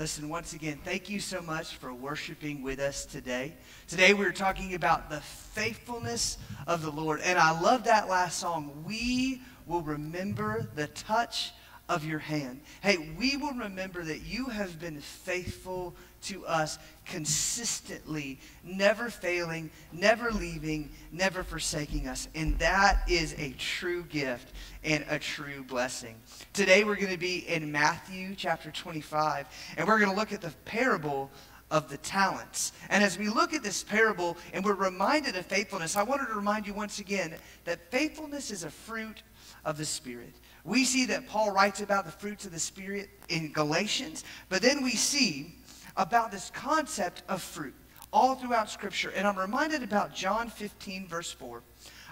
Listen, once again, thank you so much for worshiping with us today. Today we're talking about the faithfulness of the Lord. And I love that last song. We will remember the touch of your hand. Hey, we will remember that you have been faithful to us consistently, never failing, never leaving, never forsaking us. And that is a true gift and a true blessing. Today we're going to be in Matthew chapter 25, and we're going to look at the parable of the talents. And as we look at this parable and we're reminded of faithfulness, I wanted to remind you once again that faithfulness is a fruit of the Spirit. We see that Paul writes about the fruits of the Spirit in Galatians, but then we see about this concept of fruit all throughout Scripture. And I'm reminded about John 15, verse 4.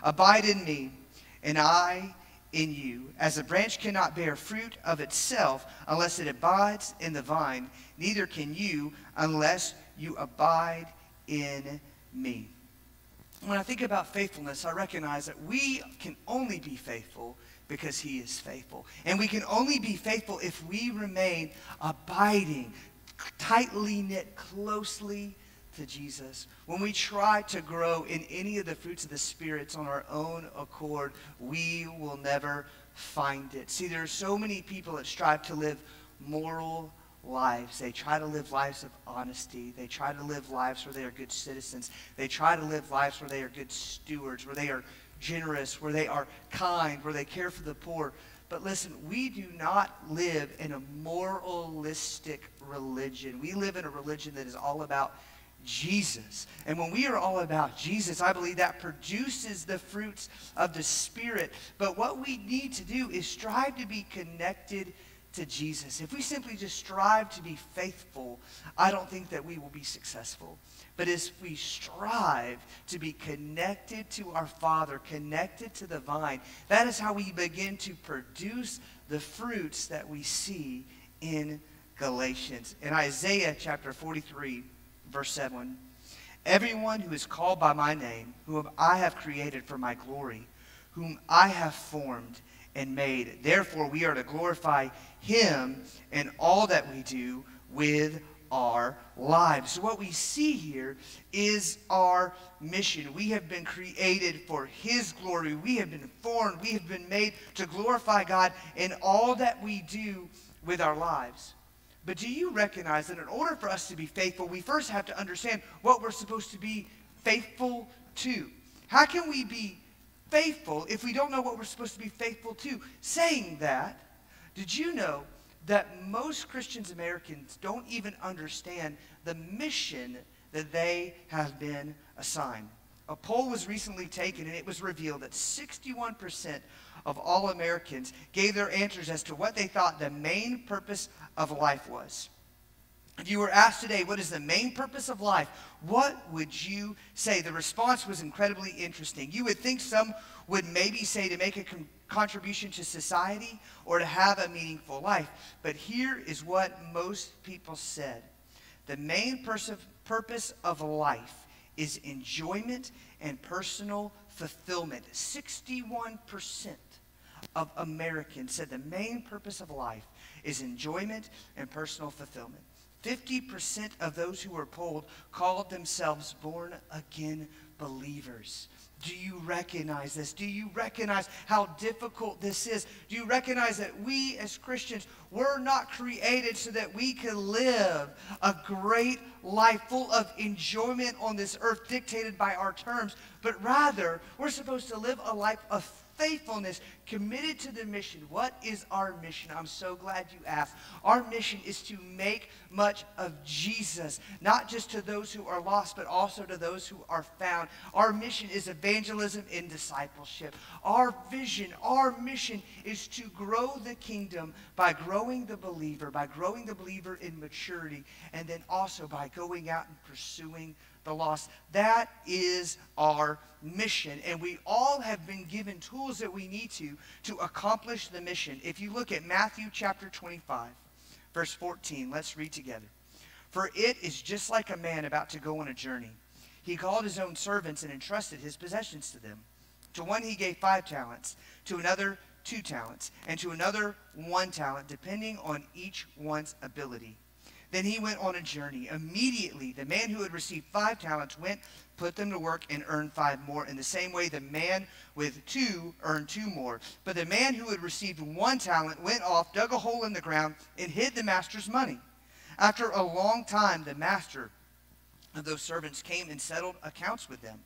Abide in me, and I in you. As a branch cannot bear fruit of itself unless it abides in the vine, neither can you unless you abide in me. When I think about faithfulness, I recognize that we can only be faithful because he is faithful. And we can only be faithful if we remain abiding, tightly knit closely to Jesus. When we try to grow in any of the fruits of the spirits on our own accord, we will never find it. See, there are so many people that strive to live moral lives. They try to live lives of honesty. They try to live lives where they are good citizens. They try to live lives where they are good stewards, where they are generous, where they are kind, where they care for the poor. But listen, we do not live in a moralistic religion. We live in a religion that is all about Jesus. And when we are all about Jesus, I believe that produces the fruits of the Spirit. But what we need to do is strive to be connected to Jesus. If we simply just strive to be faithful, I don't think that we will be successful. But as we strive to be connected to our Father, connected to the vine, that is how we begin to produce the fruits that we see in Galatians. In Isaiah chapter 43, verse 7, everyone who is called by my name, whom I have created for my glory, whom I have formed and made. Therefore, we are to glorify him in all that we do with our lives. So what we see here is our mission. We have been created for His glory. We have been formed. We have been made to glorify God in all that we do with our lives. But do you recognize that in order for us to be faithful, we first have to understand what we're supposed to be faithful to? How can we be faithful if we don't know what we're supposed to be faithful to? Saying that, did you know that most Christians Americans don't even understand the mission that they have been assigned. A poll was recently taken and it was revealed that 61% of all Americans gave their answers as to what they thought the main purpose of life was. If you were asked today, what is the main purpose of life? What would you say? The response was incredibly interesting. You would think some would maybe say to make a contribution to society or to have a meaningful life. But here is what most people said the main purpose of life is enjoyment and personal fulfillment. 61% of Americans said the main purpose of life is enjoyment and personal fulfillment. 50% of those who were polled called themselves born again believers. Do you recognize this? Do you recognize how difficult this is? Do you recognize that we as Christians were not created so that we could live a great life full of enjoyment on this earth dictated by our terms, but rather we're supposed to live a life of faithfulness, committed to the mission. What is our mission? I'm so glad you asked. Our mission is to make much of Jesus, not just to those who are lost, but also to those who are found. Our mission is evangelism and discipleship. Our vision, our mission is to grow the kingdom by growing the believer, by growing the believer in maturity, and then also by going out and pursuing the lost. That is our mission. And we all have been given tools that we need to to accomplish the mission. If you look at Matthew chapter 25, verse 14, let's read together. For it is just like a man about to go on a journey. He called his own servants and entrusted his possessions to them. To one he gave five talents, to another two talents, and to another one talent, depending on each one's ability. Then he went on a journey. Immediately, the man who had received five talents went, put them to work, and earned five more. In the same way, the man with two earned two more. But the man who had received one talent went off, dug a hole in the ground, and hid the master's money. After a long time, the master of those servants came and settled accounts with them.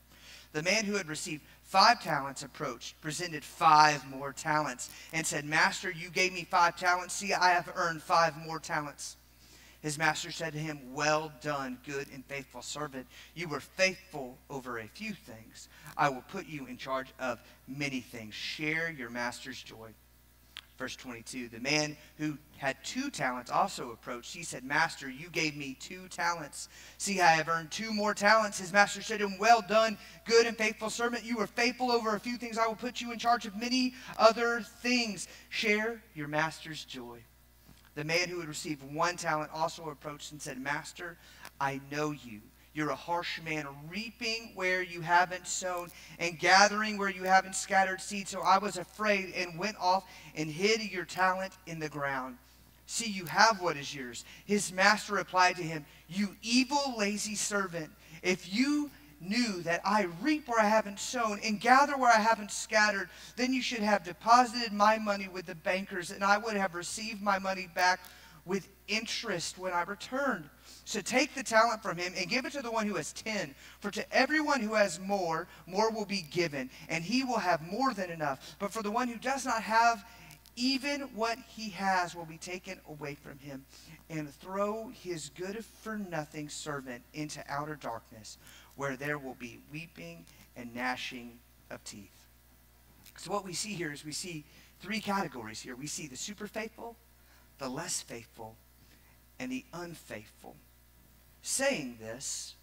The man who had received five talents approached, presented five more talents, and said, Master, you gave me five talents. See, I have earned five more talents. His master said to him, Well done, good and faithful servant. You were faithful over a few things. I will put you in charge of many things. Share your master's joy. Verse 22 The man who had two talents also approached. He said, Master, you gave me two talents. See, I have earned two more talents. His master said to him, Well done, good and faithful servant. You were faithful over a few things. I will put you in charge of many other things. Share your master's joy. The man who had received one talent also approached and said, Master, I know you. You're a harsh man, reaping where you haven't sown and gathering where you haven't scattered seed. So I was afraid and went off and hid your talent in the ground. See, you have what is yours. His master replied to him, You evil, lazy servant. If you knew that I reap where I haven't sown and gather where I haven't scattered, then you should have deposited my money with the bankers, and I would have received my money back with interest when I returned. So take the talent from him and give it to the one who has ten. For to everyone who has more, more will be given, and he will have more than enough. But for the one who does not have, even what he has will be taken away from him. And throw his good for nothing servant into outer darkness where there will be weeping and gnashing of teeth. So, what we see here is we see three categories here. We see the super faithful, the less faithful, and the unfaithful. Saying this,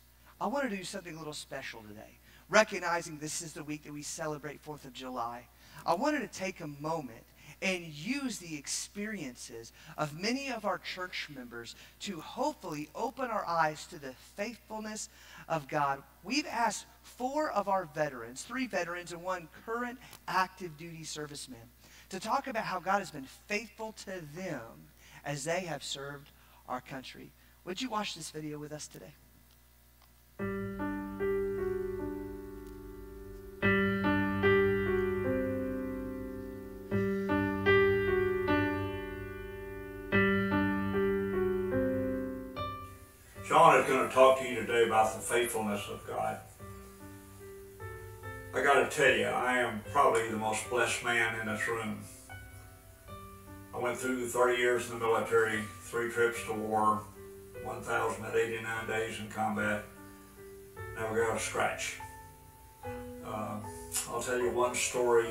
I want to do something a little special today. Recognizing this is the week that we celebrate 4th of July, I wanted to take a moment and use the experiences of many of our church members to hopefully open our eyes to the faithfulness of God. We've asked four of our veterans, three veterans and one current active duty serviceman, to talk about how God has been faithful to them as they have served our country. Would you watch this video with us today? Talk to you today about the faithfulness of God. I got to tell you, I am probably the most blessed man in this room. I went through 30 years in the military, three trips to war, 1,089 days in combat, never got a scratch. Uh, I'll tell you one story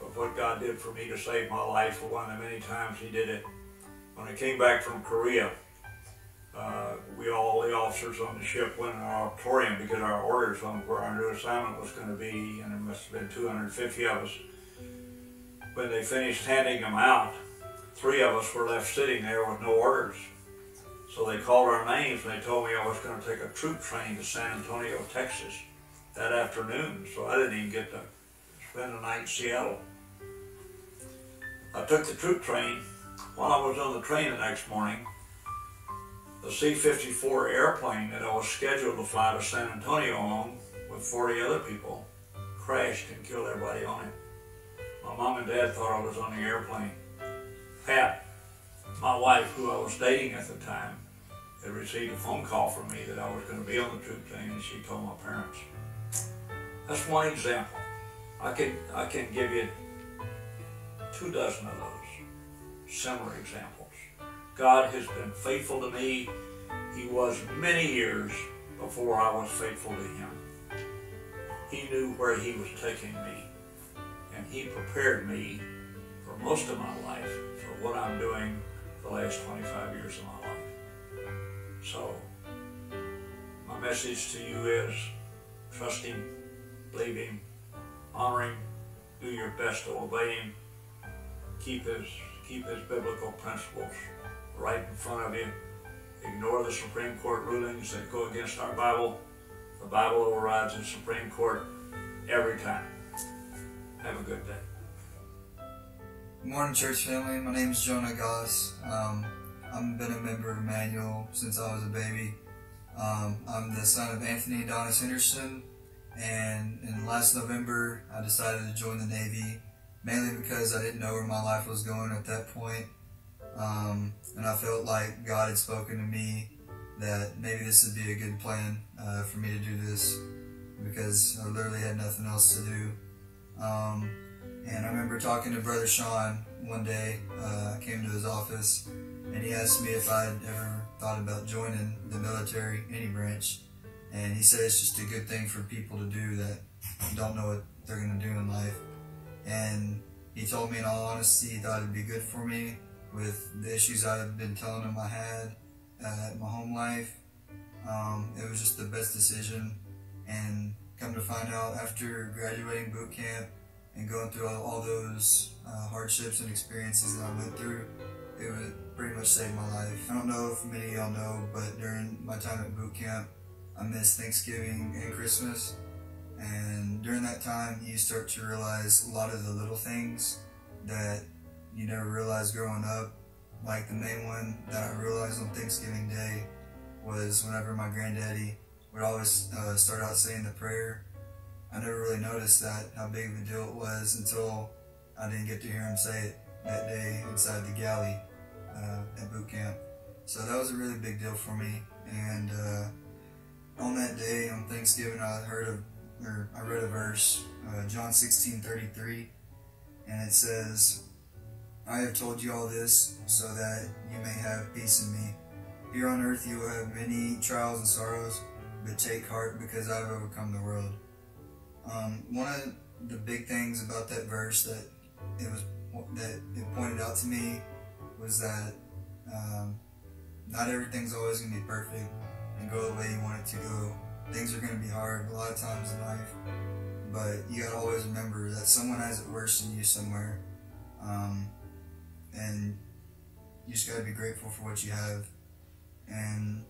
of what God did for me to save my life one of the many times He did it. When I came back from Korea, uh, we all, the officers on the ship, went in our auditorium because our orders on where our new assignment was going to be, and there must have been 250 of us. When they finished handing them out, three of us were left sitting there with no orders. So they called our names and they told me I was going to take a troop train to San Antonio, Texas that afternoon. So I didn't even get to spend the night in Seattle. I took the troop train. While I was on the train the next morning, the C-54 airplane that I was scheduled to fly to San Antonio on with 40 other people crashed and killed everybody on it. My mom and dad thought I was on the airplane. Pat, my wife, who I was dating at the time, had received a phone call from me that I was going to be on the troop train, and she told my parents. That's one example. I can I can give you two dozen of those similar examples. God has been faithful to me. He was many years before I was faithful to him. He knew where he was taking me, and he prepared me for most of my life for what I'm doing the last 25 years of my life. So, my message to you is trust him, believe him, honor him, do your best to obey him, keep his, keep his biblical principles right in front of you. Ignore the Supreme Court rulings that go against our Bible. The Bible overrides the Supreme Court every time. Have a good day. Good morning, church family. My name is Jonah Goss. Um, I've been a member of Emmanuel since I was a baby. Um, I'm the son of Anthony and Donna Henderson, and in last November I decided to join the Navy, mainly because I didn't know where my life was going at that point. Um, and I felt like God had spoken to me that maybe this would be a good plan uh, for me to do this because I literally had nothing else to do. Um, and I remember talking to Brother Sean one day. Uh, I came to his office and he asked me if I'd ever thought about joining the military, any branch. And he said it's just a good thing for people to do that don't know what they're going to do in life. And he told me in all honesty he thought it'd be good for me with the issues I've been telling him I had uh, my home life. Um, it was just the best decision. And come to find out after graduating boot camp and going through all, all those uh, hardships and experiences that I went through, it would pretty much saved my life. I don't know if many of y'all know, but during my time at boot camp, I missed Thanksgiving and Christmas. And during that time, you start to realize a lot of the little things that you never realized growing up like the main one that I realized on Thanksgiving Day was whenever my granddaddy would always uh, start out saying the prayer. I never really noticed that how big of a deal it was until I didn't get to hear him say it that day inside the galley uh, at boot camp. So that was a really big deal for me. And uh, on that day on Thanksgiving, I heard of or I read a verse, uh, John 16:33, and it says, I have told you all this so that you may have peace in me. Here on earth you will have many trials and sorrows, but take heart because I've overcome the world. Um, one of the big things about that verse that it was that it pointed out to me was that um, not everything's always going to be perfect and go the way you want it to go. Things are going to be hard a lot of times in life, but you got to always remember that someone has it worse than you somewhere. Um, and you just got to be grateful for what you have. And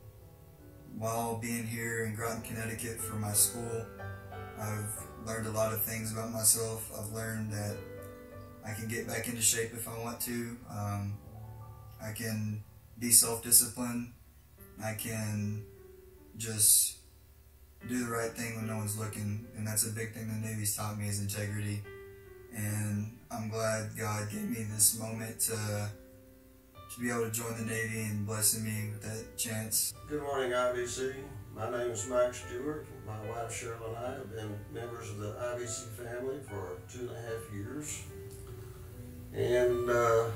while being here in Groton, Connecticut for my school, I've learned a lot of things about myself. I've learned that I can get back into shape if I want to. Um, I can be self-disciplined. I can just do the right thing when no one's looking, and that's a big thing the Navy's taught me is integrity. And I'm glad God gave me this moment to, to be able to join the Navy and blessing me with that chance. Good morning, IBC. My name is Mike Stewart. My wife Cheryl and I have been members of the IBC family for two and a half years. And uh,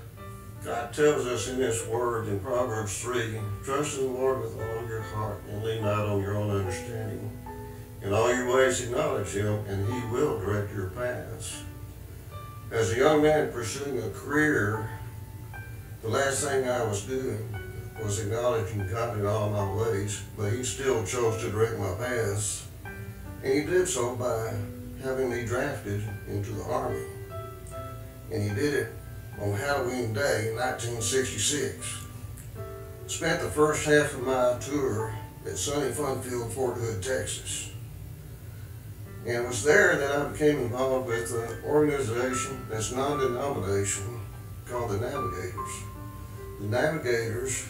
God tells us in His Word in Proverbs 3 trust in the Lord with all your heart and lean not on your own understanding. In all your ways acknowledge Him, and He will direct your paths. As a young man pursuing a career, the last thing I was doing was acknowledging God in all my ways, but He still chose to direct my paths. And He did so by having me drafted into the Army. And He did it on Halloween Day, 1966. Spent the first half of my tour at sunny Funfield, Fort Hood, Texas. And it was there that I became involved with an organization that's non-denominational called the Navigators. The Navigators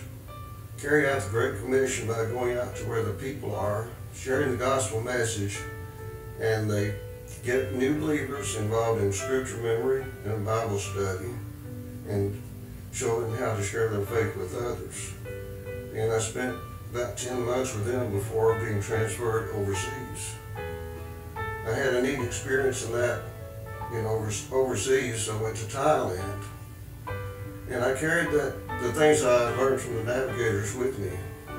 carry out the Great Commission by going out to where the people are, sharing the gospel message, and they get new believers involved in scripture memory and Bible study, and show them how to share their faith with others. And I spent about 10 months with them before being transferred overseas. I had a neat experience in that, you know, overseas. So I went to Thailand, and I carried that the things I learned from the navigators with me.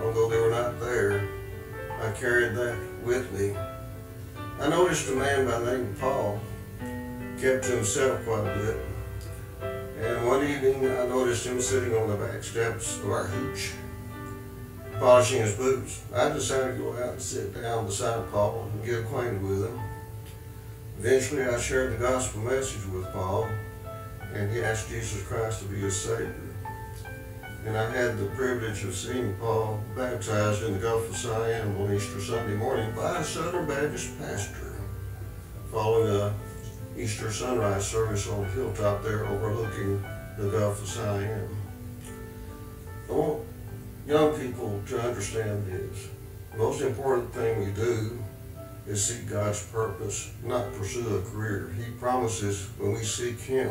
Although they were not there, I carried that with me. I noticed a man by the name of Paul kept to himself quite a bit. And one evening I noticed him sitting on the back steps of our hooch, polishing his boots. I decided to go out and sit down beside Paul and get acquainted with him. Eventually, I shared the gospel message with Paul, and he asked Jesus Christ to be his Savior. And I had the privilege of seeing Paul baptized in the Gulf of Siam on Easter Sunday morning by a Southern Baptist pastor, following a Easter sunrise service on the hilltop there overlooking the Gulf of Siam. I want young people to understand this. The most important thing we do is seek God's purpose, not pursue a career. He promises when we seek Him,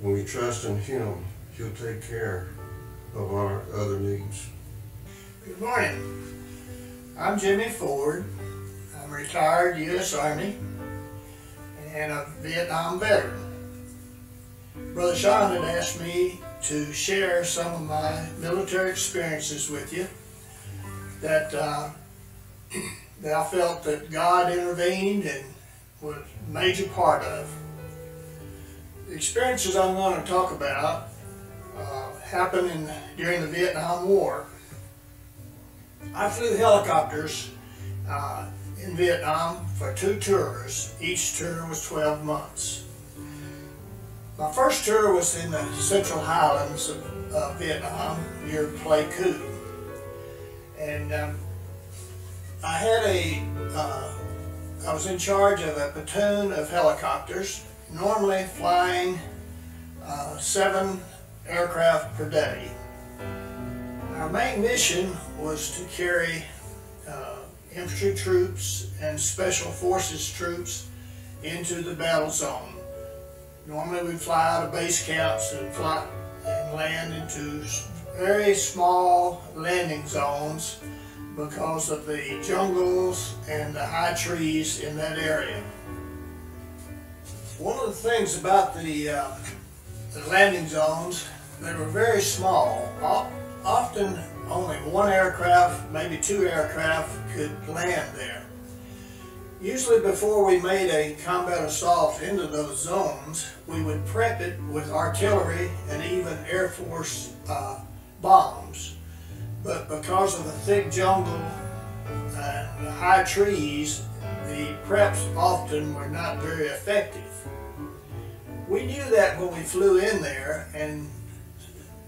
when we trust in Him, He'll take care of our other needs. Good morning. I'm Jimmy Ford. I'm a retired U.S. Army and a Vietnam veteran. Brother Sean had asked me to share some of my military experiences with you that, uh, that I felt that God intervened and was a major part of. The experiences I'm going to talk about uh, happened in, during the Vietnam War. I flew helicopters uh, in Vietnam for two tours. Each tour was 12 months. My first tour was in the central highlands of Vietnam near Pleiku. And um, I had a, uh, I was in charge of a platoon of helicopters, normally flying uh, seven aircraft per day. Our main mission was to carry uh, infantry troops and special forces troops into the battle zone. Normally we fly out of base camps and fly and land into very small landing zones because of the jungles and the high trees in that area. One of the things about the, uh, the landing zones, they were very small. Often only one aircraft, maybe two aircraft could land there. Usually before we made a combat assault into those zones, we would prep it with artillery and even Air Force uh, bombs. But because of the thick jungle and the high trees, the preps often were not very effective. We knew that when we flew in there and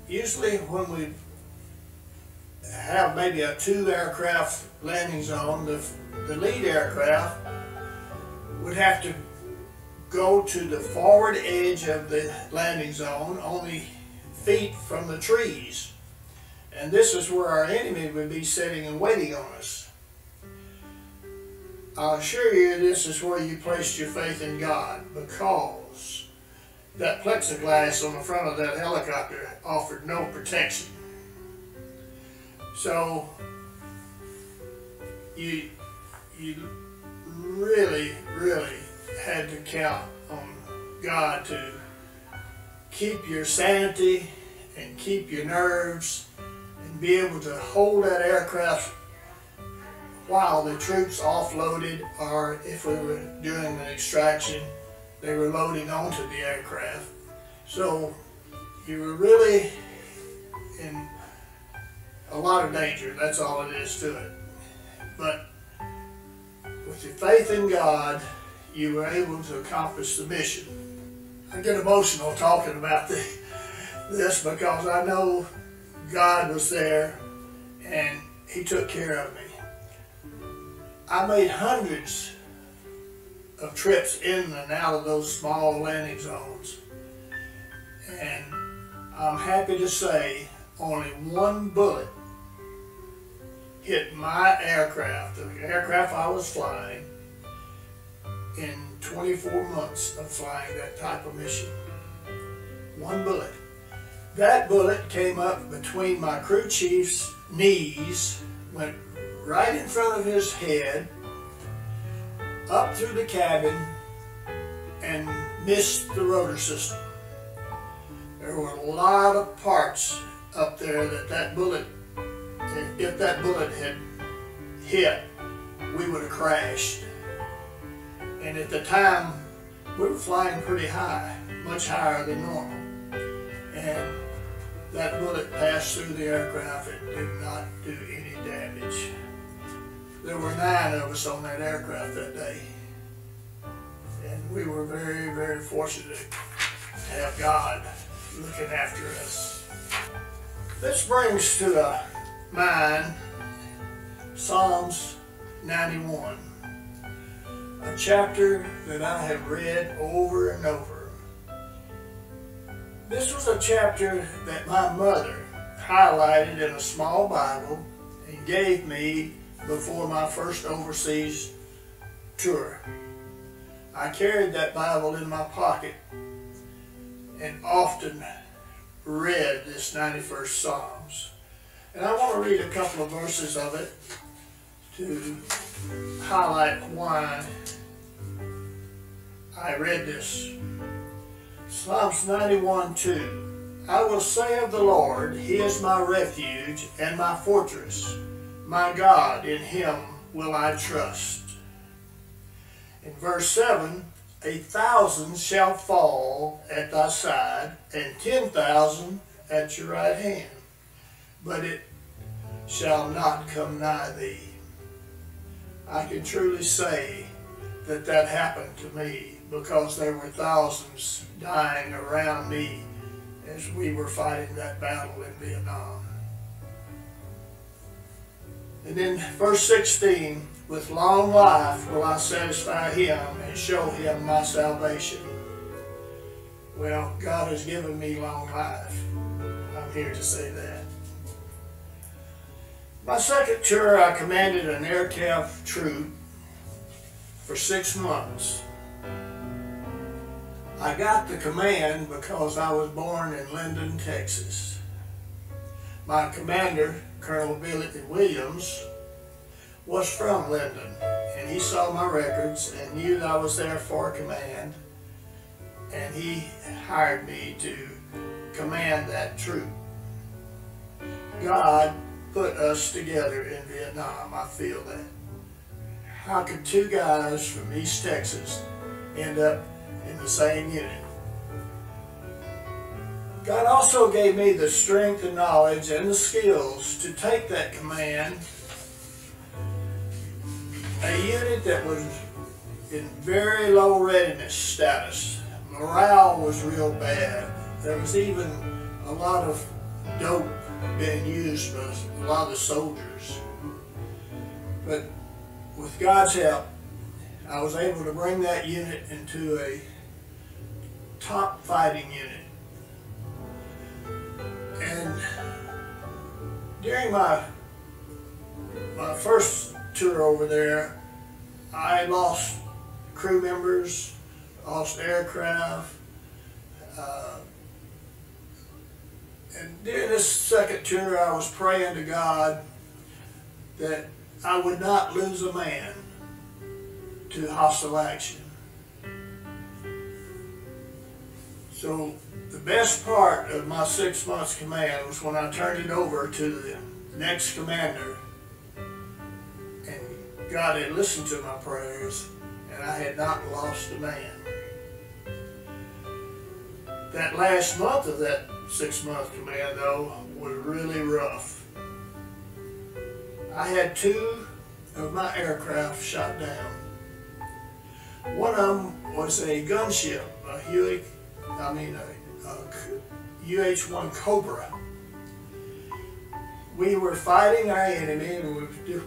usually when we have maybe a two aircraft landing zone, the, the lead aircraft would have to go to the forward edge of the landing zone, only feet from the trees. And this is where our enemy would be sitting and waiting on us. I'll assure you this is where you placed your faith in God because that plexiglass on the front of that helicopter offered no protection. So you you really, really had to count on God to keep your sanity and keep your nerves be able to hold that aircraft while the troops offloaded or if we were doing an extraction, they were loading onto the aircraft. So you were really in a lot of danger. That's all it is to it. But with your faith in God, you were able to accomplish the mission. I get emotional talking about the, this because I know God was there and He took care of me. I made hundreds of trips in and out of those small landing zones. And I'm happy to say only one bullet hit my aircraft, the aircraft I was flying, in 24 months of flying that type of mission. One bullet. That bullet came up between my crew chief's knees, went right in front of his head, up through the cabin, and missed the rotor system. There were a lot of parts up there that that bullet if that bullet had hit, we would have crashed. And at the time, we were flying pretty high, much higher than normal. And that bullet passed through the aircraft and did not do any damage. There were nine of us on that aircraft that day. And we were very, very fortunate to have God looking after us. This brings to a mine Psalms 91, a chapter that I have read over and over. This was a chapter that my mother highlighted in a small Bible and gave me before my first overseas tour. I carried that Bible in my pocket and often read this 91st Psalms. And I want to read a couple of verses of it to highlight why I read this. Psalms 91 2. I will say of the Lord, He is my refuge and my fortress. My God, in Him will I trust. In verse 7, a thousand shall fall at thy side, and ten thousand at your right hand, but it shall not come nigh thee. I can truly say that that happened to me because there were thousands dying around me as we were fighting that battle in Vietnam. And then verse 16, with long life will I satisfy him and show him my salvation. Well, God has given me long life. I'm here to say that. My second tour, I commanded an aircraft troop for six months. I got the command because I was born in Linden, Texas. My commander, Colonel Billy Williams, was from Linden, and he saw my records and knew that I was there for command, and he hired me to command that troop. God put us together in Vietnam, I feel that. How could two guys from East Texas end up the same unit? God also gave me the strength and knowledge and the skills to take that command a unit that was in very low readiness status. Morale was real bad. There was even a lot of dope being used by a lot of soldiers. But with God's help, I was able to bring that unit into a top fighting unit. And during my my first tour over there, I lost crew members, lost aircraft. Uh, and during this second tour, I was praying to God that I would not lose a man to hostile action. So the best part of my six months command was when I turned it over to the next commander and God had listened to my prayers and I had not lost a man. That last month of that six month command though was really rough. I had two of my aircraft shot down. One of them was a gunship, a Huey, I mean a, a UH-1 Cobra. We were fighting our enemy and we were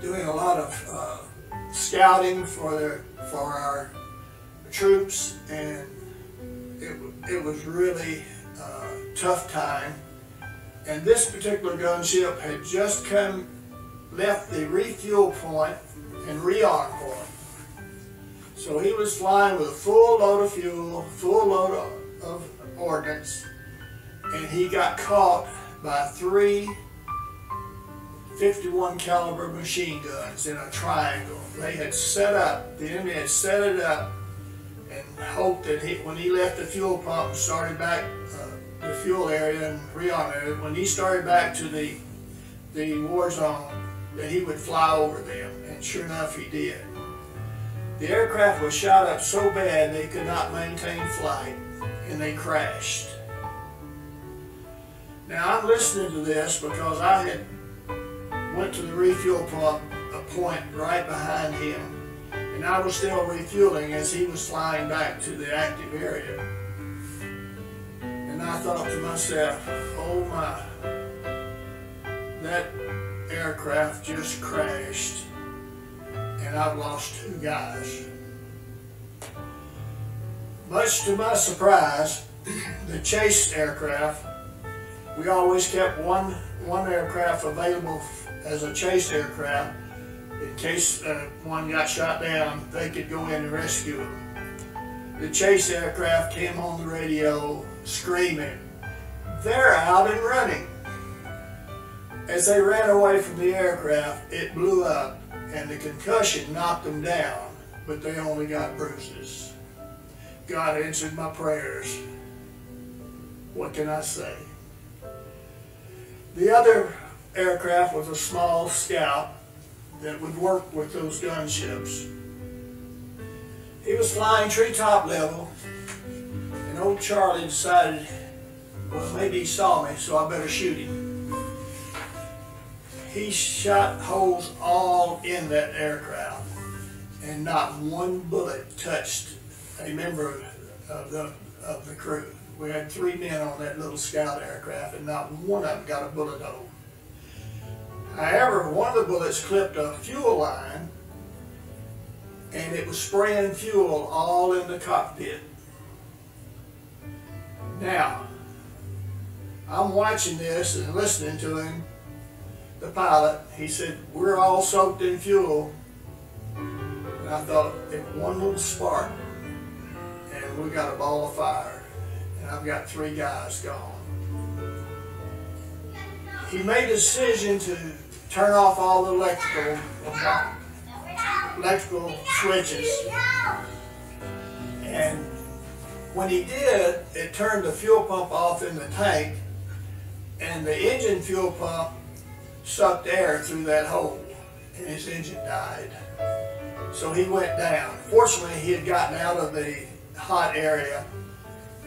doing a lot of uh, scouting for their, for our troops, and it, it was really a uh, tough time. And this particular gunship had just come, left the refuel point and rearm point. So he was flying with a full load of fuel, full load of, of ordnance, and he got caught by three 51 caliber machine guns in a triangle. They had set up, the enemy had set it up and hoped that he, when he left the fuel pump and started back uh, the fuel area and rearm when he started back to the, the war zone, that he would fly over them. And sure enough, he did. The aircraft was shot up so bad they could not maintain flight and they crashed. Now I'm listening to this because I had went to the refuel pump, a point right behind him, and I was still refueling as he was flying back to the active area. And I thought to myself, oh my, that aircraft just crashed, and I've lost two guys. Much to my surprise, the chase aircraft we always kept one, one aircraft available as a chase aircraft in case uh, one got shot down, they could go in and rescue them. The chase aircraft came on the radio screaming, they're out and running. As they ran away from the aircraft, it blew up and the concussion knocked them down, but they only got bruises. God answered my prayers. What can I say? The other aircraft was a small scout that would work with those gunships. He was flying treetop level, and old Charlie decided, well, maybe he saw me, so I better shoot him. He shot holes all in that aircraft, and not one bullet touched a member of the, of the crew. We had three men on that little scout aircraft, and not one of them got a bullet hole. However, one of the bullets clipped a fuel line and it was spraying fuel all in the cockpit. Now, I'm watching this and listening to him, the pilot. He said, we're all soaked in fuel. And I thought, if one little spark and we got a ball of fire and I've got three guys gone. He made a decision to turn off all the electrical electrical switches. And when he did, it turned the fuel pump off in the tank and the engine fuel pump sucked air through that hole and his engine died. So he went down. Fortunately, he had gotten out of the hot area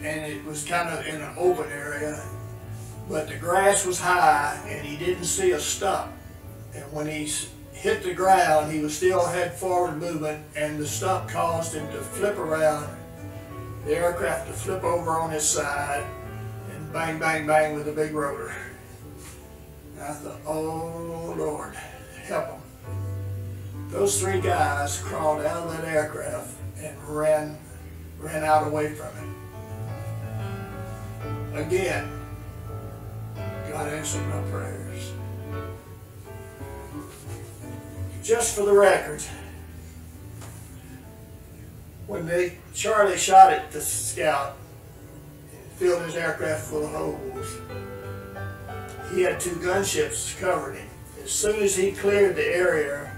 and it was kind of in an open area, but the grass was high and he didn't see a stump. And when he hit the ground, he was still head forward movement, and the stump caused him to flip around, the aircraft to flip over on his side, and bang, bang, bang with a big rotor. I thought, oh Lord, help them. Those three guys crawled out of that aircraft and ran, ran out away from it. Again, God answered my prayers just for the record, when they Charlie shot at the scout filled his aircraft full of holes, he had two gunships covering him. As soon as he cleared the area,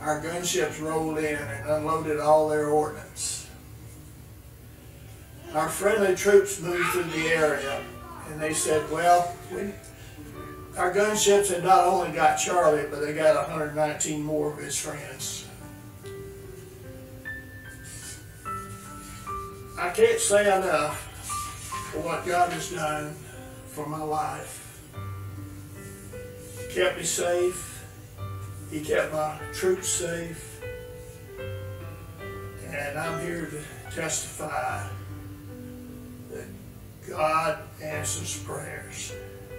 our gunships rolled in and unloaded all their ordnance. Our friendly troops moved through the area and they said, well, we, our gunships had not only got Charlie, but they got 119 more of his friends. I can't say enough for what God has done for my life. Kept me safe. He kept my troops safe. And I'm here to testify that God answers prayers.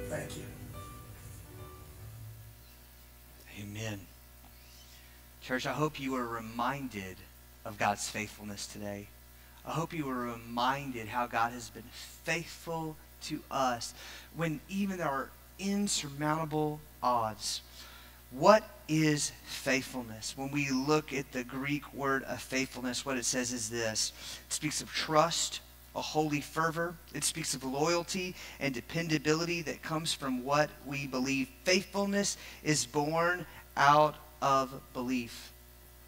Thank you. Amen. Church, I hope you are reminded of God's faithfulness today. I hope you were reminded how God has been faithful to us when even our insurmountable odds. What is faithfulness? When we look at the Greek word of faithfulness, what it says is this it speaks of trust, a holy fervor. It speaks of loyalty and dependability that comes from what we believe. Faithfulness is born out of belief.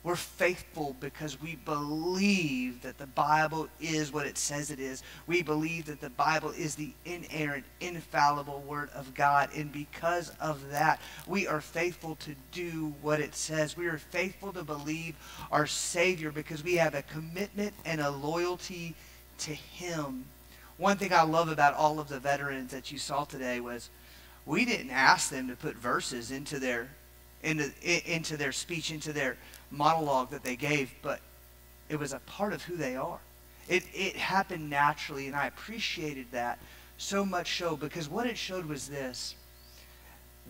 We're faithful because we believe that the Bible is what it says it is. We believe that the Bible is the inerrant, infallible Word of God. And because of that, we are faithful to do what it says. We are faithful to believe our Savior because we have a commitment and a loyalty to Him. One thing I love about all of the veterans that you saw today was we didn't ask them to put verses into their into, into their speech, into their monologue that they gave, but it was a part of who they are. It, it happened naturally, and I appreciated that so much so because what it showed was this.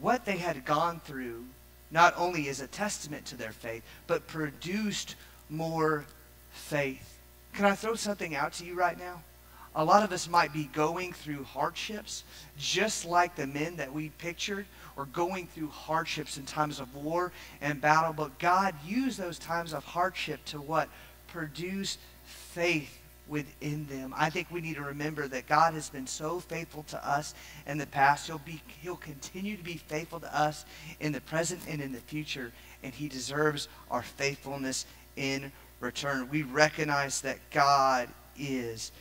What they had gone through not only is a testament to their faith, but produced more faith. Can I throw something out to you right now? A lot of us might be going through hardships, just like the men that we pictured or going through hardships in times of war and battle. But God used those times of hardship to what? Produce faith within them. I think we need to remember that God has been so faithful to us in the past. He'll be he'll continue to be faithful to us in the present and in the future, and he deserves our faithfulness in return. We recognize that God is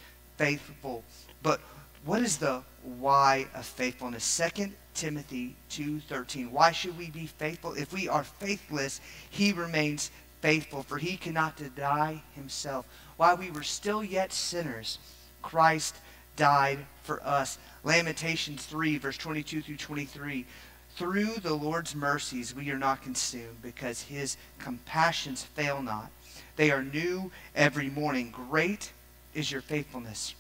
faithful. But what is the why of faithfulness? Second Timothy 2:13. Why should we be faithful? If we are faithless, he remains faithful, for he cannot deny himself. While we were still yet sinners, Christ died for us. Lamentations 3, verse 22 through 23. Through the Lord's mercies we are not consumed, because his compassions fail not. They are new every morning. Great is your faithfulness.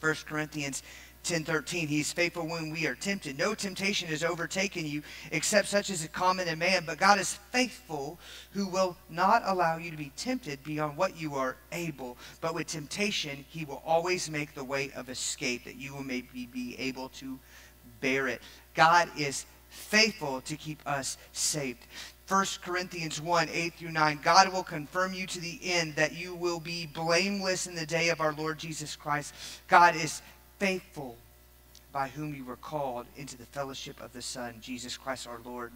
1 Corinthians 10:13 He's faithful when we are tempted. No temptation has overtaken you except such as is common in man, but God is faithful who will not allow you to be tempted beyond what you are able, but with temptation he will always make the way of escape that you will maybe be able to bear it. God is faithful to keep us saved. 1 Corinthians 1 8 through 9. God will confirm you to the end that you will be blameless in the day of our Lord Jesus Christ. God is faithful by whom you were called into the fellowship of the Son, Jesus Christ our Lord.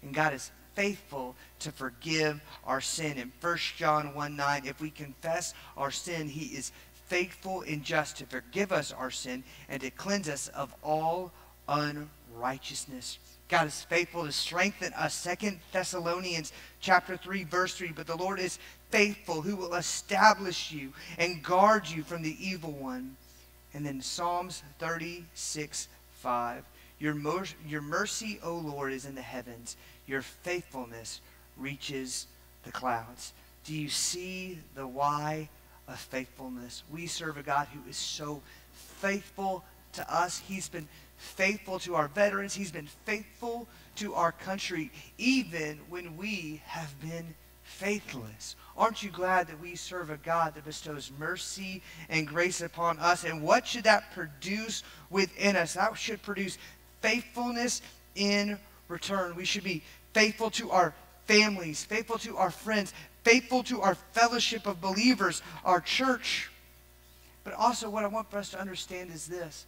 And God is faithful to forgive our sin. In 1 John 1 9, if we confess our sin, he is faithful and just to forgive us our sin and to cleanse us of all unrighteousness. God is faithful to strengthen us. Second Thessalonians chapter 3, verse 3. But the Lord is faithful, who will establish you and guard you from the evil one. And then Psalms 36, 5. Your, mer- your mercy, O Lord, is in the heavens. Your faithfulness reaches the clouds. Do you see the why of faithfulness? We serve a God who is so faithful to us. He's been faithful to our veterans. He's been faithful to our country, even when we have been faithless. Aren't you glad that we serve a God that bestows mercy and grace upon us? And what should that produce within us? That should produce faithfulness in return. We should be faithful to our families, faithful to our friends, faithful to our fellowship of believers, our church. But also, what I want for us to understand is this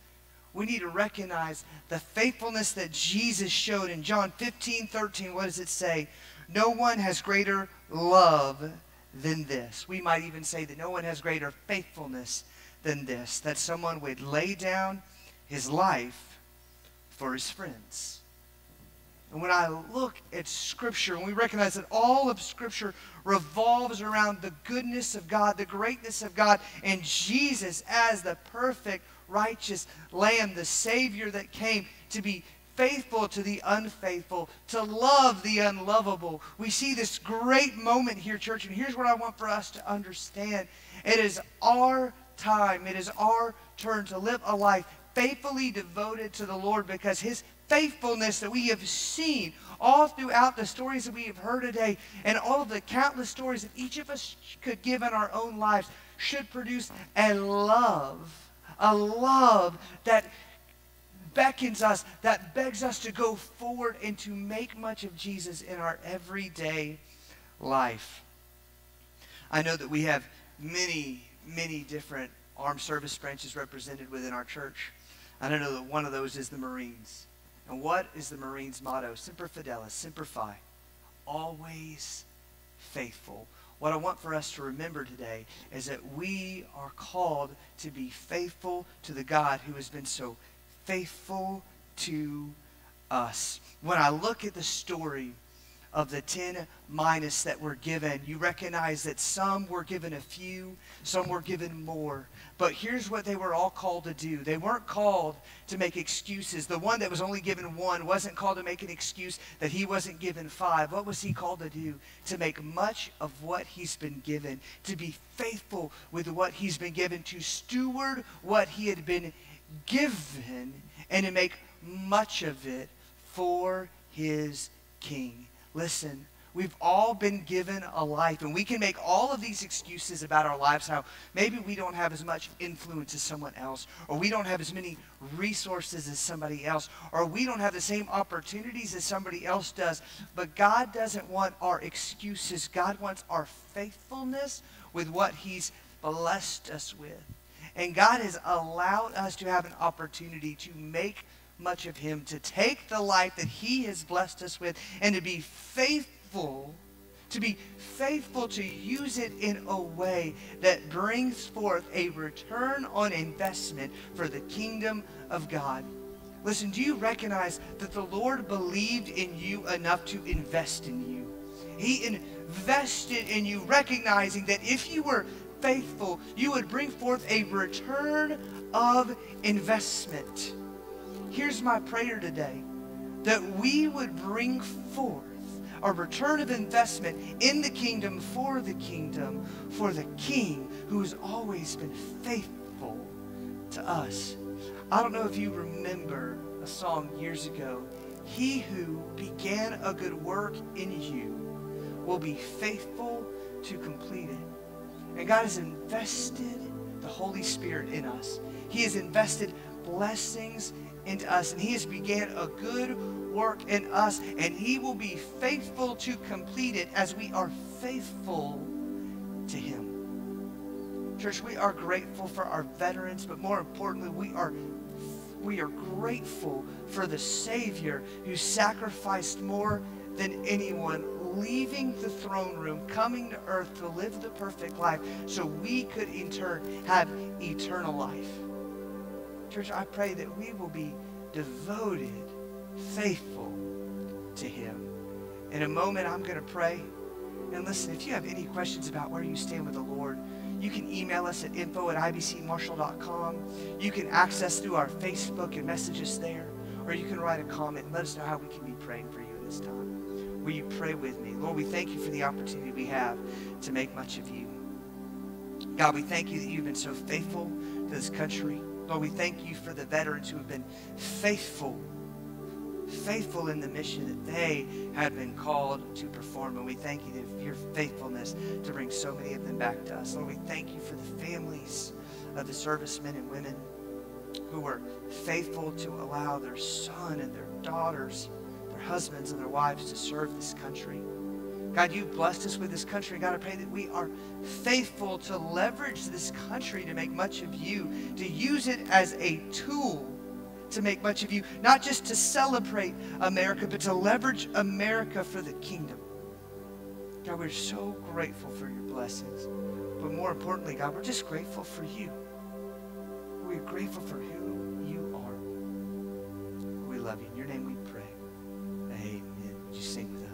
we need to recognize the faithfulness that Jesus showed in John 15 13. What does it say? No one has greater love than this. We might even say that no one has greater faithfulness than this, that someone would lay down his life for his friends. And when I look at Scripture, and we recognize that all of Scripture revolves around the goodness of God, the greatness of God, and Jesus as the perfect righteous Lamb, the Savior that came to be faithful to the unfaithful, to love the unlovable. We see this great moment here, church, and here's what I want for us to understand. It is our time, it is our turn to live a life faithfully devoted to the Lord because his faithfulness that we have seen all throughout the stories that we have heard today and all of the countless stories that each of us could give in our own lives should produce a love a love that beckons us, that begs us to go forward and to make much of Jesus in our everyday life. I know that we have many, many different armed service branches represented within our church. And I know that one of those is the Marines. And what is the Marines' motto? Semper Fidelis, Semper Fi. Always faithful. What I want for us to remember today is that we are called to be faithful to the God who has been so faithful to us. When I look at the story of the 10 minas that were given, you recognize that some were given a few, some were given more. But here's what they were all called to do. They weren't called to make excuses. The one that was only given one wasn't called to make an excuse that he wasn't given five. What was he called to do? To make much of what he's been given, to be faithful with what he's been given, to steward what he had been given, and to make much of it for his king. Listen, We've all been given a life, and we can make all of these excuses about our lives how maybe we don't have as much influence as someone else, or we don't have as many resources as somebody else, or we don't have the same opportunities as somebody else does. But God doesn't want our excuses, God wants our faithfulness with what He's blessed us with. And God has allowed us to have an opportunity to make much of Him, to take the life that He has blessed us with, and to be faithful to be faithful to use it in a way that brings forth a return on investment for the kingdom of God. Listen, do you recognize that the Lord believed in you enough to invest in you? He invested in you, recognizing that if you were faithful, you would bring forth a return of investment. Here's my prayer today that we would bring forth a return of investment in the kingdom for the kingdom, for the king who has always been faithful to us. I don't know if you remember a song years ago. He who began a good work in you will be faithful to complete it. And God has invested the Holy Spirit in us. He has invested blessings into us, and He has began a good work in us, and He will be faithful to complete it as we are faithful to Him. Church, we are grateful for our veterans, but more importantly, we are we are grateful for the Savior who sacrificed more than anyone, leaving the throne room, coming to earth to live the perfect life so we could in turn have eternal life. Church, I pray that we will be devoted faithful to Him. In a moment, I'm going to pray. And listen, if you have any questions about where you stand with the Lord, you can email us at info at ibcmarshall.com. You can access through our Facebook and message us there. Or you can write a comment and let us know how we can be praying for you in this time. Will you pray with me? Lord, we thank you for the opportunity we have to make much of you. God, we thank you that you've been so faithful to this country. Lord, we thank you for the veterans who have been faithful faithful in the mission that they have been called to perform. And we thank you for your faithfulness to bring so many of them back to us. Lord, we thank you for the families of the servicemen and women who were faithful to allow their son and their daughters, their husbands and their wives to serve this country. God, you blessed us with this country. God, I pray that we are faithful to leverage this country to make much of you, to use it as a tool to make much of you, not just to celebrate America, but to leverage America for the kingdom. God, we're so grateful for your blessings. But more importantly, God, we're just grateful for you. We're grateful for who you are. We love you. In your name we pray.